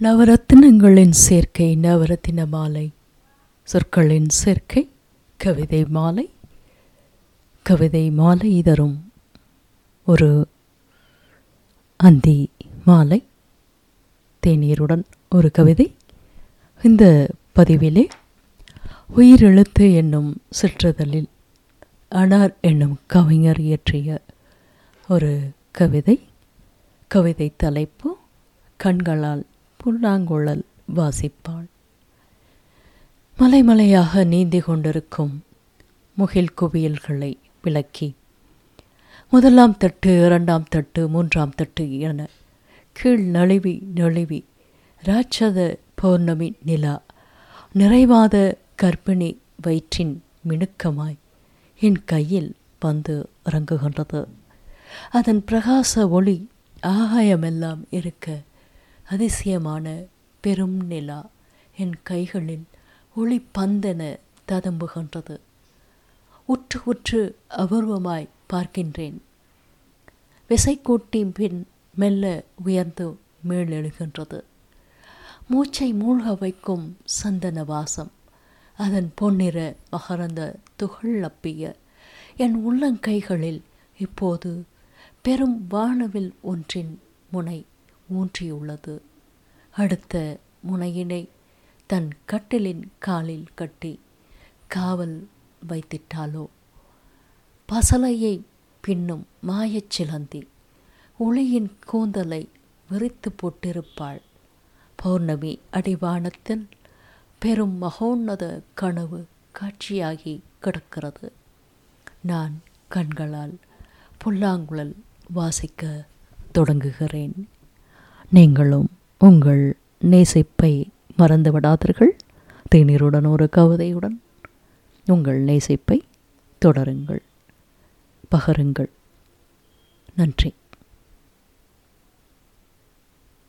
நவரத்தினங்களின் சேர்க்கை நவரத்தின மாலை. சொற்களின் சேர்க்கை கவிதை மாலை. கவிதை மாலை தரும் ஒரு அந்தி மாலை. தேநீருடன் ஒரு கவிதை. இந்த பதிவிலே உயிரெழுத்து என்னும் சிற்றதலில் அனார் என்னும் கவிஞர் இயற்றிய ஒரு கவிதை. கவிதை தலைப்பு கண்களால் புல்லாங்குழல் வாசிப்பாள். மலைமலையாக நீந்தி கொண்டிருக்கும் முகில் குவியல்களை விளக்கி முதலாம் தட்டு இரண்டாம் தட்டு மூன்றாம் தட்டு என கீழ் நழுவி நழுவி ராட்சத பௌர்ணமி நிலா நிறைவாத கர்ப்பிணி வயிற்றின் மினுக்கமாய் என் கையில் வந்து இறங்குகின்றது. அதன் பிரகாச ஒளி ஆகாயமெல்லாம் இருக்க அதிசயமான பெரும் நிலா என் கைகளில் ஒளி பந்தென ததம்புகின்றது. உற்று உற்று அபூர்வமாய் பார்க்கின்றேன். விசைக்கூட்டி பின் மெல்ல உயர்ந்து மேலெழுகின்றது மூச்சை மூழ்க வைக்கும் சந்தன வாசம் அதன் பொன்னிற மகரந்த துகள் அப்பிய என் உள்ளங்கைகளில் இப்போது பெரும் வானவில் ஒன்றின் முனை ஊன்றியுள்ளது அடுத்த முனையினை தன் கட்டிலின் காலில் கட்டி காவல் வைத்திட்டாலோ பசலையை பின்னும் மாயச் சிலந்தி. ஒளியின் கூந்தலை விரித்து போட்டிருப்பாள். பௌர்ணமி அடிவானத்தில் பெரும் மகோன்னத கனவு காட்சியாகி கிடக்கிறது. நான் கண்களால் புல்லாங்குழல் வாசிக்க தொடங்குகிறேன். நீங்களும் உங்கள் நேசிப்பை மறந்து விடாதீர்கள் தேநீருடன் ஒரு கவிதையுடன் உங்கள் நேசிப்பை தொடருங்கள். பகருங்கள். நன்றி.